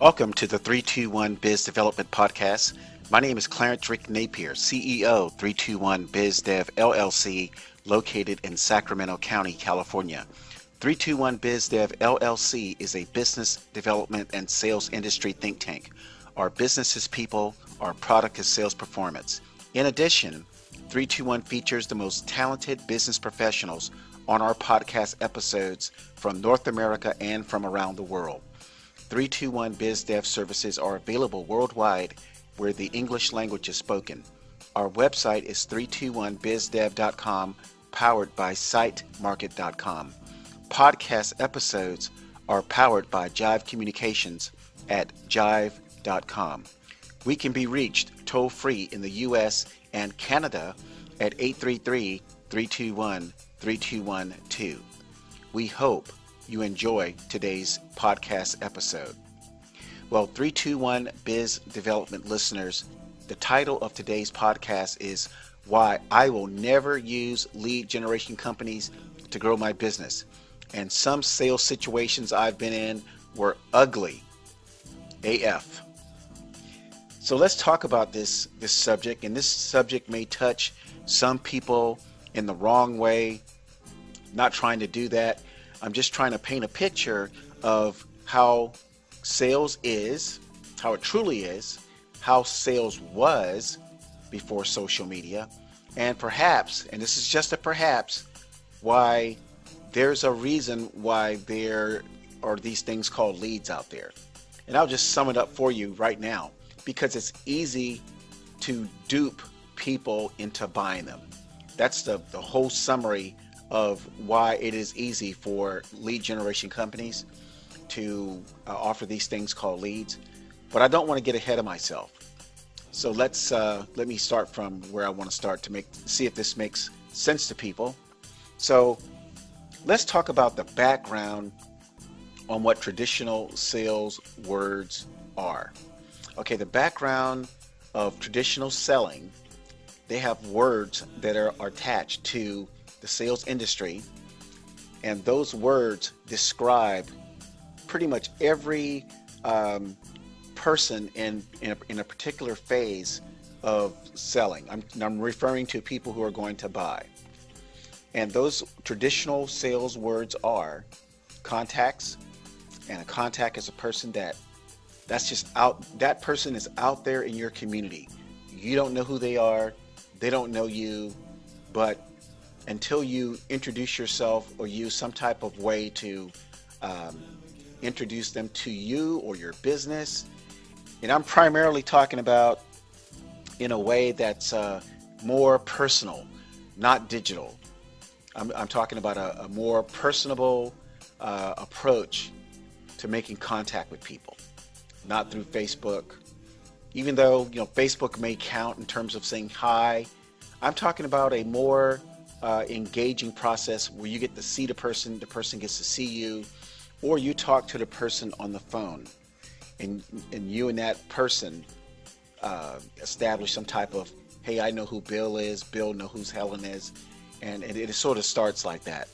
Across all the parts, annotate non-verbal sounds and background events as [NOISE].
Welcome to the 321 Biz Development Podcast. My name is Clarence Rick Napier, CEO 321 Biz Dev LLC, located in Sacramento County, California. 321 Biz Dev LLC is a business development and sales industry think tank. Our business is people, our product is sales performance. In addition, 321 features the most talented business professionals on our podcast episodes from North America and from around the world. 321 BizDev services are available worldwide where the English language is spoken. Our website is 321bizdev.com, powered by sitemarket.com. Podcast episodes are powered by Jive Communications at jive.com. We can be reached toll free in the US and Canada at 833 321 3212. We hope you enjoy today's podcast episode. Well, 321 Biz Development listeners, the title of today's podcast is Why I Will Never Use Lead Generation Companies to Grow My Business. And some sales situations I've been in were ugly. AF. So let's talk about this this subject and this subject may touch some people in the wrong way. Not trying to do that. I'm just trying to paint a picture of how sales is, how it truly is, how sales was before social media, and perhaps, and this is just a perhaps, why there's a reason why there are these things called leads out there. And I'll just sum it up for you right now because it's easy to dupe people into buying them. That's the, the whole summary of why it is easy for lead generation companies to uh, offer these things called leads. But I don't want to get ahead of myself. So let's uh, let me start from where I want to start to make see if this makes sense to people. So let's talk about the background on what traditional sales words are. Okay, the background of traditional selling, they have words that are attached to the sales industry, and those words describe pretty much every um, person in in a, in a, particular phase of selling. I'm, I'm referring to people who are going to buy. And those traditional sales words are contacts, and a contact is a person that that's just out that person is out there in your community. You don't know who they are, they don't know you, but until you introduce yourself or use some type of way to um, introduce them to you or your business. And I'm primarily talking about in a way that's uh, more personal, not digital. I'm, I'm talking about a, a more personable uh, approach to making contact with people, not through Facebook. Even though you know Facebook may count in terms of saying hi, I'm talking about a more uh, engaging process where you get to see the person, the person gets to see you, or you talk to the person on the phone, and and you and that person uh, establish some type of, hey, I know who Bill is, Bill know who's Helen is, and, and it sort of starts like that.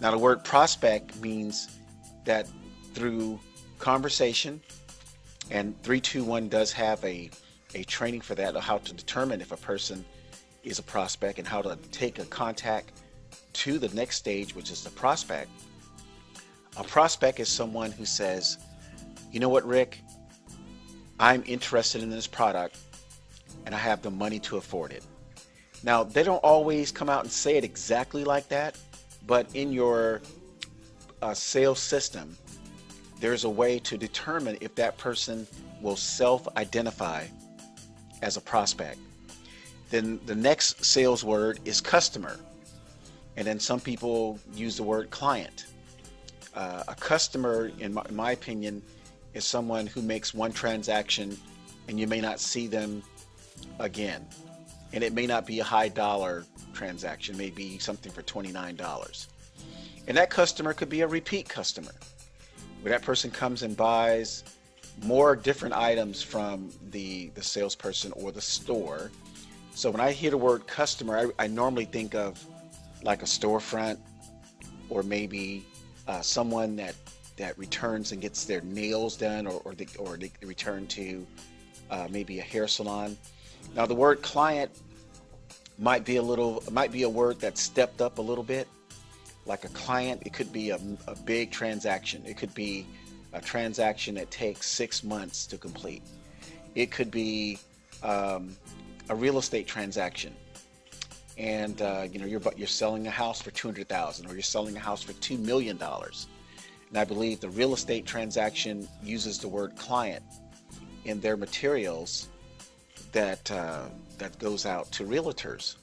Now the word prospect means that through conversation, and 321 does have a a training for that, of how to determine if a person is a prospect and how to take a contact to the next stage, which is the prospect. A prospect is someone who says, you know what, Rick, I'm interested in this product and I have the money to afford it. Now, they don't always come out and say it exactly like that, but in your uh, sales system, there's a way to determine if that person will self identify as a prospect. Then the next sales word is customer. And then some people use the word client. Uh, a customer, in my, in my opinion, is someone who makes one transaction and you may not see them again. And it may not be a high dollar transaction, may be something for $29. And that customer could be a repeat customer, where that person comes and buys more different items from the, the salesperson or the store so when I hear the word customer, I, I normally think of like a storefront or maybe uh, someone that that returns and gets their nails done or, or, they, or they return to uh, maybe a hair salon. Now the word client might be a little might be a word that stepped up a little bit like a client. It could be a, a big transaction. It could be a transaction that takes six months to complete. It could be um, a real estate transaction and uh, you know you're you're selling a house for 200,000 or you're selling a house for 2 million dollars and I believe the real estate transaction uses the word client in their materials that uh, that goes out to realtors.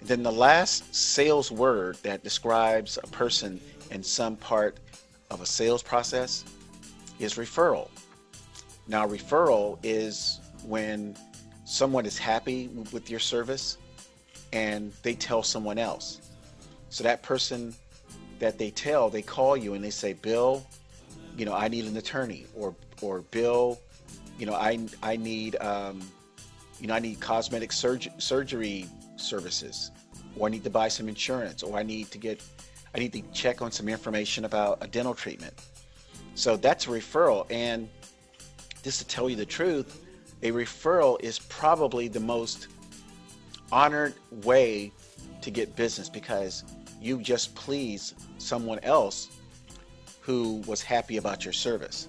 And then the last sales word that describes a person in some part of a sales process is referral. Now, referral is when someone is happy with your service and they tell someone else. So that person that they tell, they call you and they say, "Bill, you know, I need an attorney," or or Bill, you know, I I need um, you know, I need cosmetic surg- surgery services, or I need to buy some insurance, or I need to get, I need to check on some information about a dental treatment. So that's a referral. And just to tell you the truth, a referral is probably the most honored way to get business because you just please someone else who was happy about your service.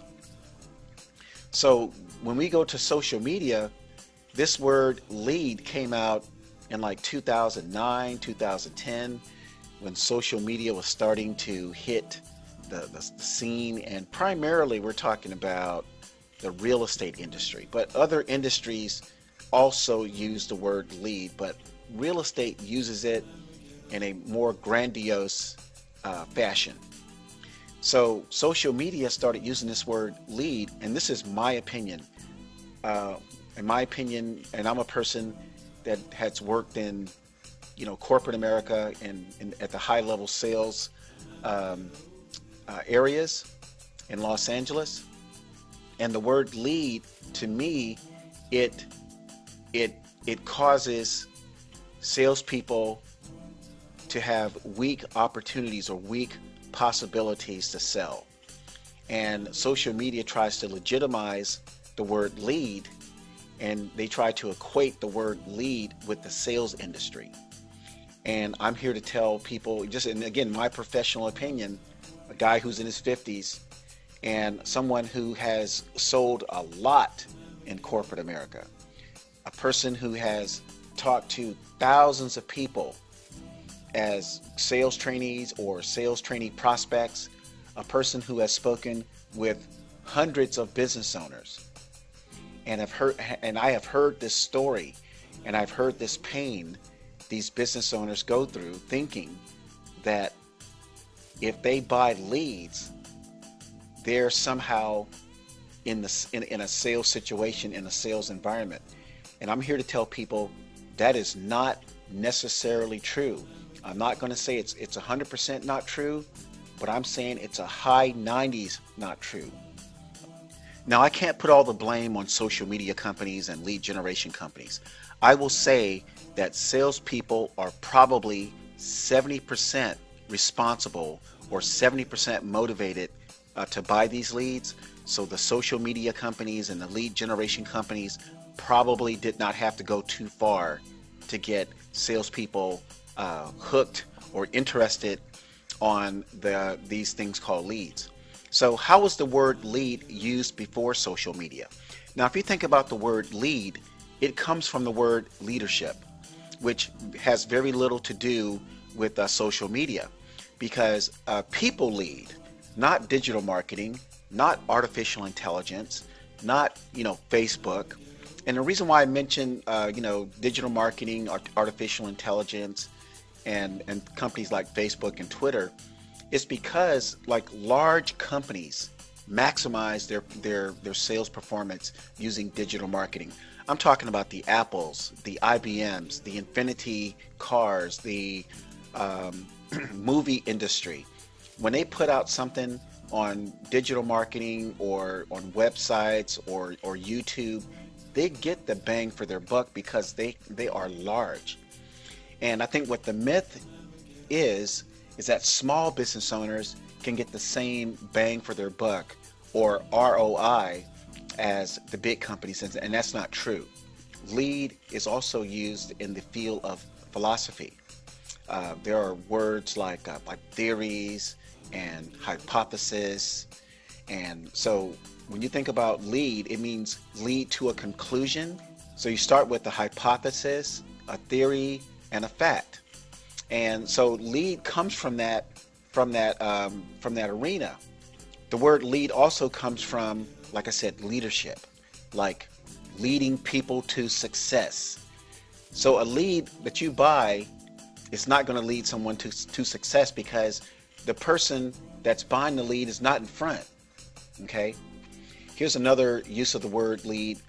So when we go to social media, this word lead came out in like 2009, 2010, when social media was starting to hit the, the, scene. And primarily, we're talking about the real estate industry, but other industries also use the word lead, but real estate uses it in a more grandiose uh, fashion. So social media started using this word lead, and this is my opinion. Uh, in my opinion, and I'm a person that has worked in, you know, corporate America and, and at the high level sales um, uh, areas in Los Angeles. And the word lead to me, it it it causes salespeople to have weak opportunities or weak possibilities to sell. And social media tries to legitimize the word lead and they try to equate the word lead with the sales industry. And I'm here to tell people, just and again, my professional opinion, a guy who's in his 50s and someone who has sold a lot in corporate America, a person who has talked to thousands of people as sales trainees or sales trainee prospects, a person who has spoken with hundreds of business owners. And have heard and I have heard this story and I've heard this pain these business owners go through thinking that if they buy leads they're somehow in the in, in a sales situation in a sales environment. And I'm here to tell people that is not necessarily true. I'm not going to say it's it's 100% not true but I'm saying it's a high 90s not true. Now, I can't put all the blame on social media companies and lead generation companies. I will say that salespeople are probably 70% responsible or 70% motivated uh, to buy these leads. So the social media companies and the lead generation companies probably did not have to go too far to get salespeople uh, hooked or interested on the these things called leads. So how was the word lead used before social media? Now, if you think about the word lead, it comes from the word leadership, which has very little to do with uh, social media because uh, people lead, not digital marketing, not artificial intelligence, not, you know, Facebook. And the reason why I mention, uh, you know, digital marketing, artificial intelligence, and, and companies like Facebook and Twitter is because like large companies maximize their their their sales performance using digital marketing. I'm talking about the Apples, the IBMs, the Infiniti cars, the um, [CLEARS THROAT] movie industry. When they put out something on digital marketing or on websites or or YouTube, they get the bang for their buck because they they are large. And I think what the myth is is that small business owners can get the same bang for their buck or ROI as the big companies, and that's not true. Lead is also used in the field of philosophy. Uh, there are words like uh, like theories and hypothesis, and so when you think about lead, it means lead to a conclusion. So you start with a hypothesis, a theory, and a fact, and so lead comes from that from that um, from that arena. The word lead also comes from, like I said, leadership, like leading people to success. So a lead that you buy is not going to lead someone to, to success because the person that's buying the lead is not in front. Okay. Here's another use of the word lead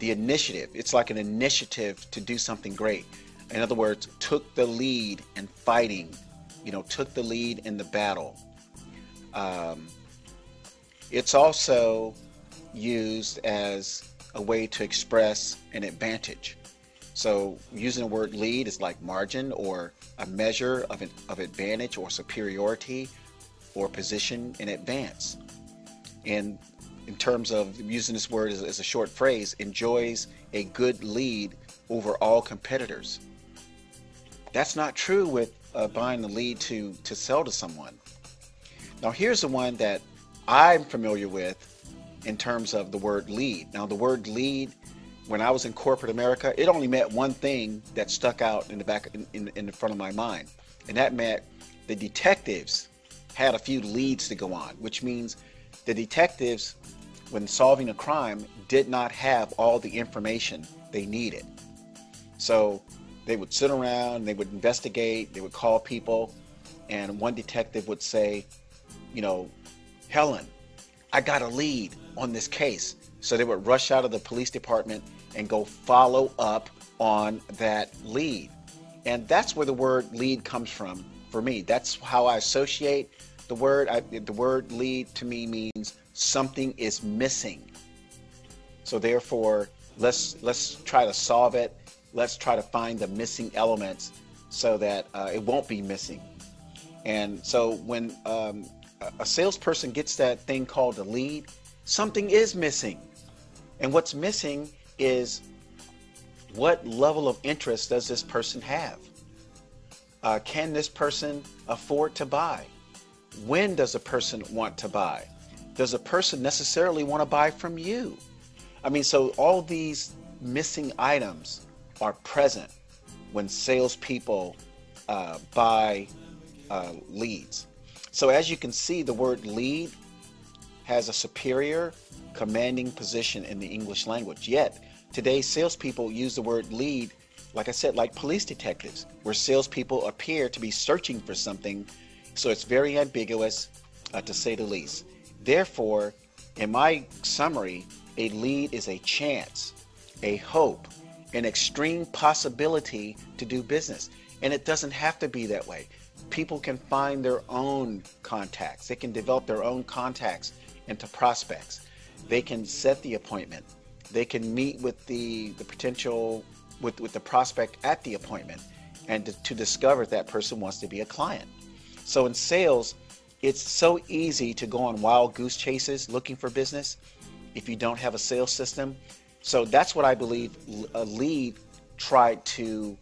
the initiative. It's like an initiative to do something great. In other words, took the lead in fighting, you know, took the lead in the battle. Um, it's also used as a way to express an advantage. So using the word lead is like margin or a measure of, an, of advantage or superiority or position in advance. And in terms of using this word as, as a short phrase, enjoys a good lead over all competitors. That's not true with uh, buying the lead to, to sell to someone. Now here's the one that I'm familiar with in terms of the word lead. Now, the word lead, when I was in corporate America, it only meant one thing that stuck out in the back, in, in, in the front of my mind, and that meant the detectives had a few leads to go on, which means the detectives, when solving a crime, did not have all the information they needed. So they would sit around, they would investigate, they would call people, and one detective would say, you know, Helen, I got a lead on this case. So they would rush out of the police department and go follow up on that lead. And that's where the word lead comes from for me. That's how I associate the word. I, the word lead to me means something is missing. So therefore, let's let's try to solve it. Let's try to find the missing elements so that uh, it won't be missing. And so when um, a salesperson gets that thing called a lead, something is missing. And what's missing is what level of interest does this person have? Uh, can this person afford to buy? When does a person want to buy? Does a person necessarily want to buy from you? I mean, so all these missing items are present when salespeople uh, buy uh, leads. So as you can see, the word lead has a superior commanding position in the English language. Yet, today salespeople use the word lead, like I said, like police detectives, where salespeople appear to be searching for something. So it's very ambiguous, uh, to say the least. Therefore, in my summary, a lead is a chance, a hope, an extreme possibility to do business. And it doesn't have to be that way people can find their own contacts. They can develop their own contacts into prospects. They can set the appointment. They can meet with the, the potential, with, with the prospect at the appointment and to, to discover if that person wants to be a client. So in sales, it's so easy to go on wild goose chases looking for business if you don't have a sales system. So that's what I believe a lead tried to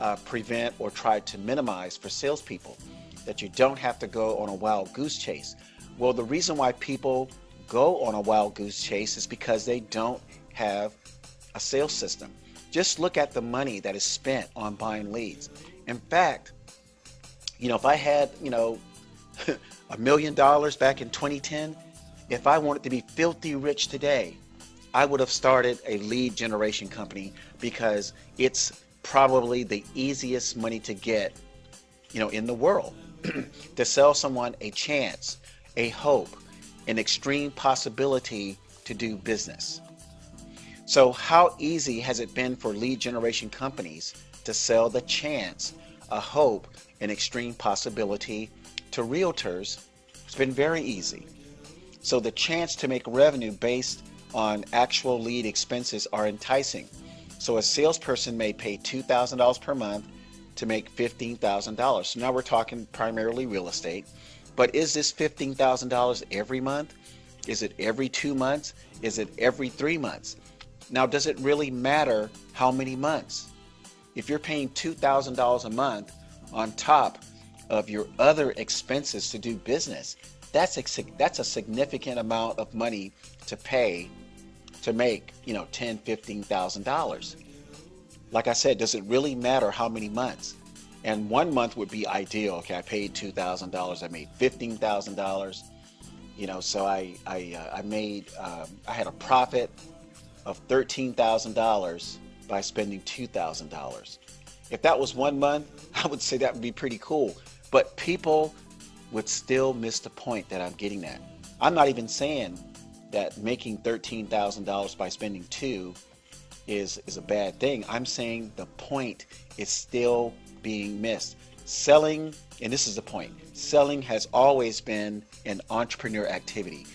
uh, prevent or tried to minimize for salespeople, that you don't have to go on a wild goose chase. Well, the reason why people go on a wild goose chase is because they don't have a sales system. Just look at the money that is spent on buying leads. In fact, you know, if I had, you know, [LAUGHS] a million dollars back in 2010, if I wanted to be filthy rich today, I would have started a lead generation company because it's probably the easiest money to get, you know, in the world. [CLEARS THROAT] to sell someone a chance, a hope, an extreme possibility to do business. So, how easy has it been for lead generation companies to sell the chance, a hope, an extreme possibility to realtors? It's been very easy. So, the chance to make revenue based on actual lead expenses are enticing. So a salesperson may pay $2,000 per month to make $15,000. So now we're talking primarily real estate. But is this $15,000 every month? Is it every two months? Is it every three months? Now, does it really matter how many months? If you're paying $2,000 a month on top of your other expenses to do business, that's a, that's a significant amount of money to pay to make, you know, ten, fifteen thousand dollars. Like I said, does it really matter how many months? And one month would be ideal. Okay, I paid two thousand dollars. I made fifteen thousand dollars. You know, so I I uh, I made um, I had a profit of thirteen thousand dollars by spending two thousand dollars. If that was one month, [LAUGHS] I would say that would be pretty cool. But people would still miss the point that I'm getting at. I'm not even saying that making $13,000 by spending two is is a bad thing. I'm saying the point is still being missed. Selling, and this is the point. Selling has always been an entrepreneur activity,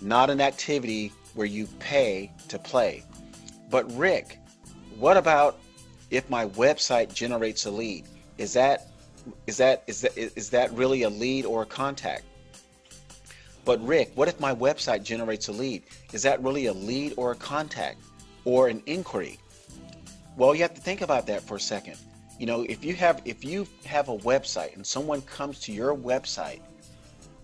not an activity where you pay to play. But Rick, what about if my website generates a lead? Is that is that is that is that really a lead or a contact? But Rick, what if my website generates a lead? Is that really a lead or a contact or an inquiry? Well, you have to think about that for a second. You know, if you have if you have a website and someone comes to your website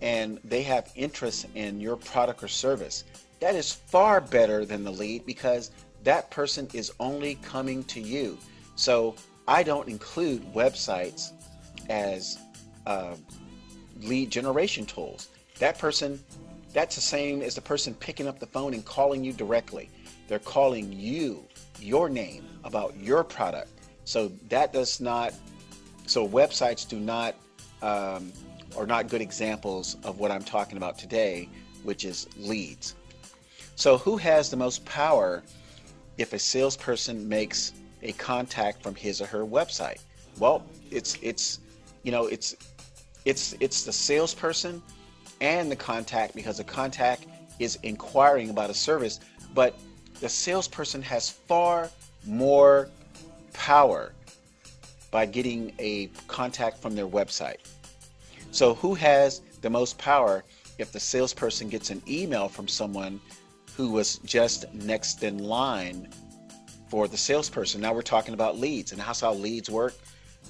and they have interest in your product or service, that is far better than the lead because that person is only coming to you. So I don't include websites as uh, lead generation tools. That person, that's the same as the person picking up the phone and calling you directly. They're calling you, your name, about your product. So that does not, so websites do not, um, are not good examples of what I'm talking about today, which is leads. So who has the most power if a salesperson makes a contact from his or her website? Well, it's it's you know it's it's it's the salesperson and the contact because the contact is inquiring about a service, but the salesperson has far more power by getting a contact from their website. So, who has the most power if the salesperson gets an email from someone who was just next in line for the salesperson? Now we're talking about leads and how's how leads work.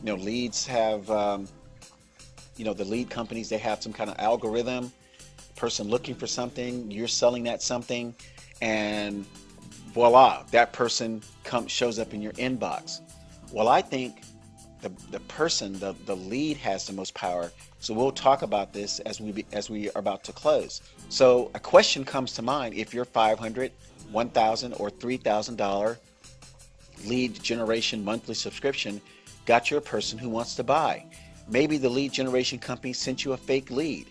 You know, leads have um, you know the lead companies they have some kind of algorithm person looking for something you're selling that something and voila that person comes shows up in your inbox. Well i think the, the person the, the lead has the most power. So we'll talk about this as we be, as we are about to close. So a question comes to mind. If you're 500 1000 or $3000 lead generation monthly subscription got you a person who wants to buy Maybe the lead generation company sent you a fake lead.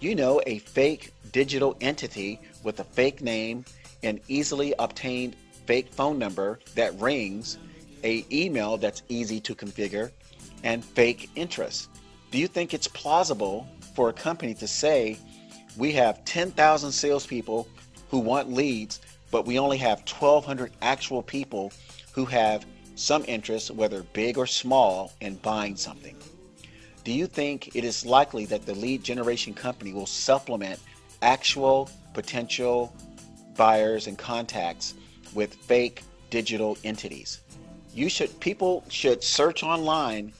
You know, a fake digital entity with a fake name, an easily obtained fake phone number that rings, a email that's easy to configure, and fake interest. Do you think it's plausible for a company to say we have 10,000 salespeople who want leads, but we only have 1,200 actual people who have some interest, whether big or small, in buying something? Do you think it is likely that the lead generation company will supplement actual potential buyers and contacts with fake digital entities? You should people should search online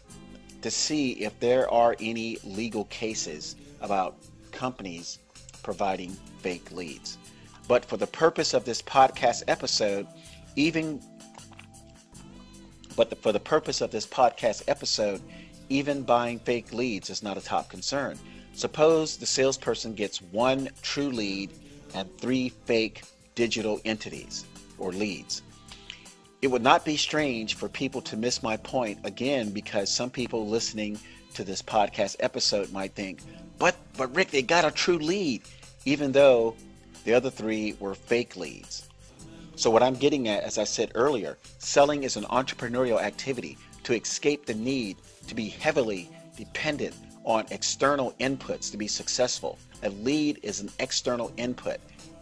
to see if there are any legal cases about companies providing fake leads. But for the purpose of this podcast episode, even but the, for the purpose of this podcast episode, even buying fake leads is not a top concern. Suppose the salesperson gets one true lead and three fake digital entities or leads. It would not be strange for people to miss my point again because some people listening to this podcast episode might think, but but Rick, they got a true lead, even though the other three were fake leads. So what I'm getting at, as I said earlier, selling is an entrepreneurial activity to escape the need to be heavily dependent on external inputs to be successful. A lead is an external input.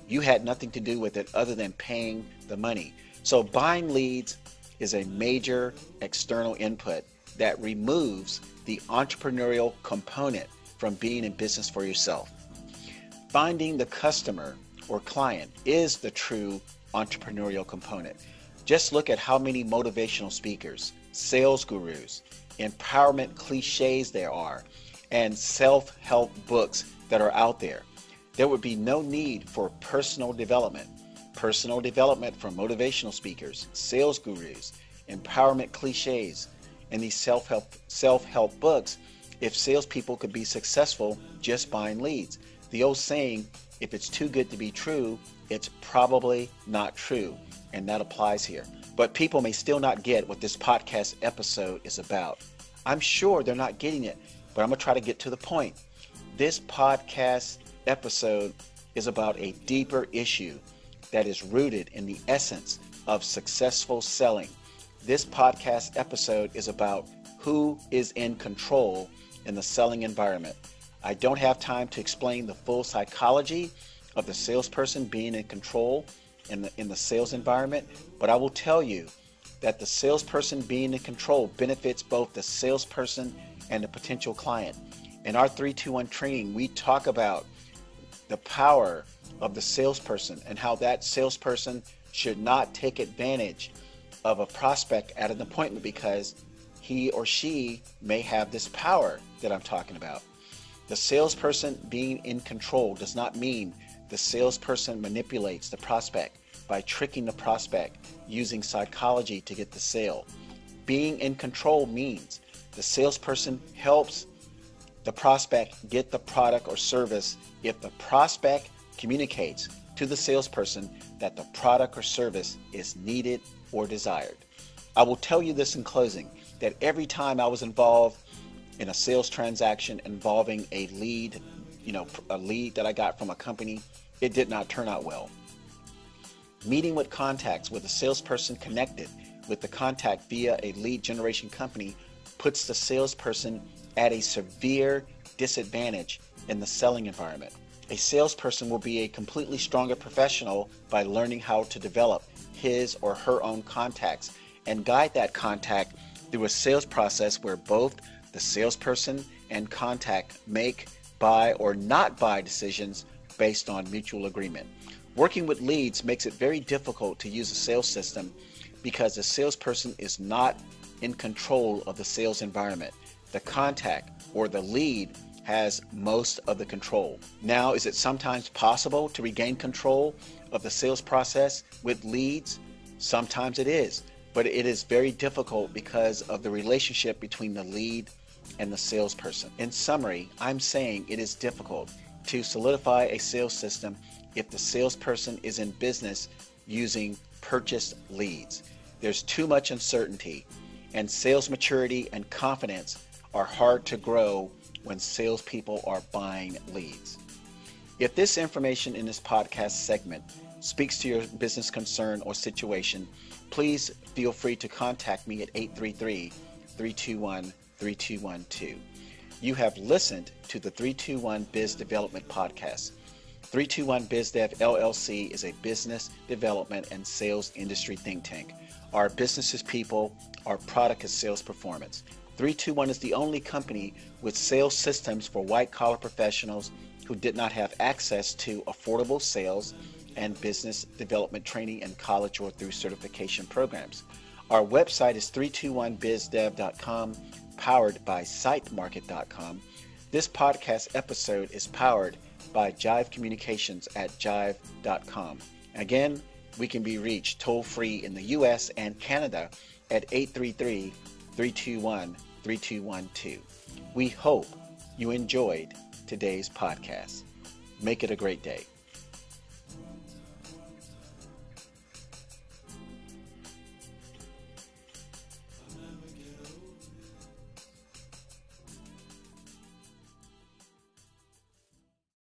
You had nothing to do with it other than paying the money. So buying leads is a major external input that removes the entrepreneurial component from being in business for yourself. Finding the customer or client is the true entrepreneurial component. Just look at how many motivational speakers, sales gurus, empowerment cliches there are, and self help books that are out there. There would be no need for personal development. Personal development from motivational speakers, sales gurus, empowerment cliches, and these self help self help books if salespeople could be successful just buying leads. The old saying, if it's too good to be true, it's probably not true. And that applies here. But people may still not get what this podcast episode is about. I'm sure they're not getting it, but I'm going to try to get to the point. This podcast episode is about a deeper issue that is rooted in the essence of successful selling. This podcast episode is about who is in control in the selling environment. I don't have time to explain the full psychology of the salesperson being in control in the, in the sales environment, but I will tell you that the salesperson being in control benefits both the salesperson and the potential client. In our 321 training, we talk about the power of the salesperson and how that salesperson should not take advantage of a prospect at an appointment because he or she may have this power that I'm talking about. The salesperson being in control does not mean the salesperson manipulates the prospect by tricking the prospect using psychology to get the sale. Being in control means the salesperson helps the prospect get the product or service if the prospect communicates to the salesperson that the product or service is needed or desired. I will tell you this in closing that every time I was involved in a sales transaction involving a lead, you know, a lead that I got from a company, it did not turn out well. Meeting with contacts with a salesperson connected with the contact via a lead generation company puts the salesperson at a severe disadvantage in the selling environment. A salesperson will be a completely stronger professional by learning how to develop his or her own contacts and guide that contact through a sales process where both the salesperson and contact make, buy, or not buy decisions based on mutual agreement. Working with leads makes it very difficult to use a sales system because the salesperson is not in control of the sales environment. The contact or the lead has most of the control. Now, is it sometimes possible to regain control of the sales process with leads? Sometimes it is but it is very difficult because of the relationship between the lead and the salesperson. In summary, I'm saying it is difficult to solidify a sales system if the salesperson is in business using purchased leads. There's too much uncertainty, and sales maturity and confidence are hard to grow when salespeople are buying leads. If this information in this podcast segment speaks to your business concern or situation, please feel free to contact me at 833 321 3212. You have listened to the 321 Biz Development Podcast. 321 BizDev LLC is a business development and sales industry think tank. Our business is people, our product is sales performance. 321 is the only company with sales systems for white collar professionals who did not have access to affordable sales and business development training in college or through certification programs. Our website is 321bizdev.com, powered by sitemarket.com. This podcast episode is powered by Jive Communications at jive.com. Again, we can be reached toll free in the US and Canada at 833 321 3212. We hope you enjoyed today's podcast. Make it a great day.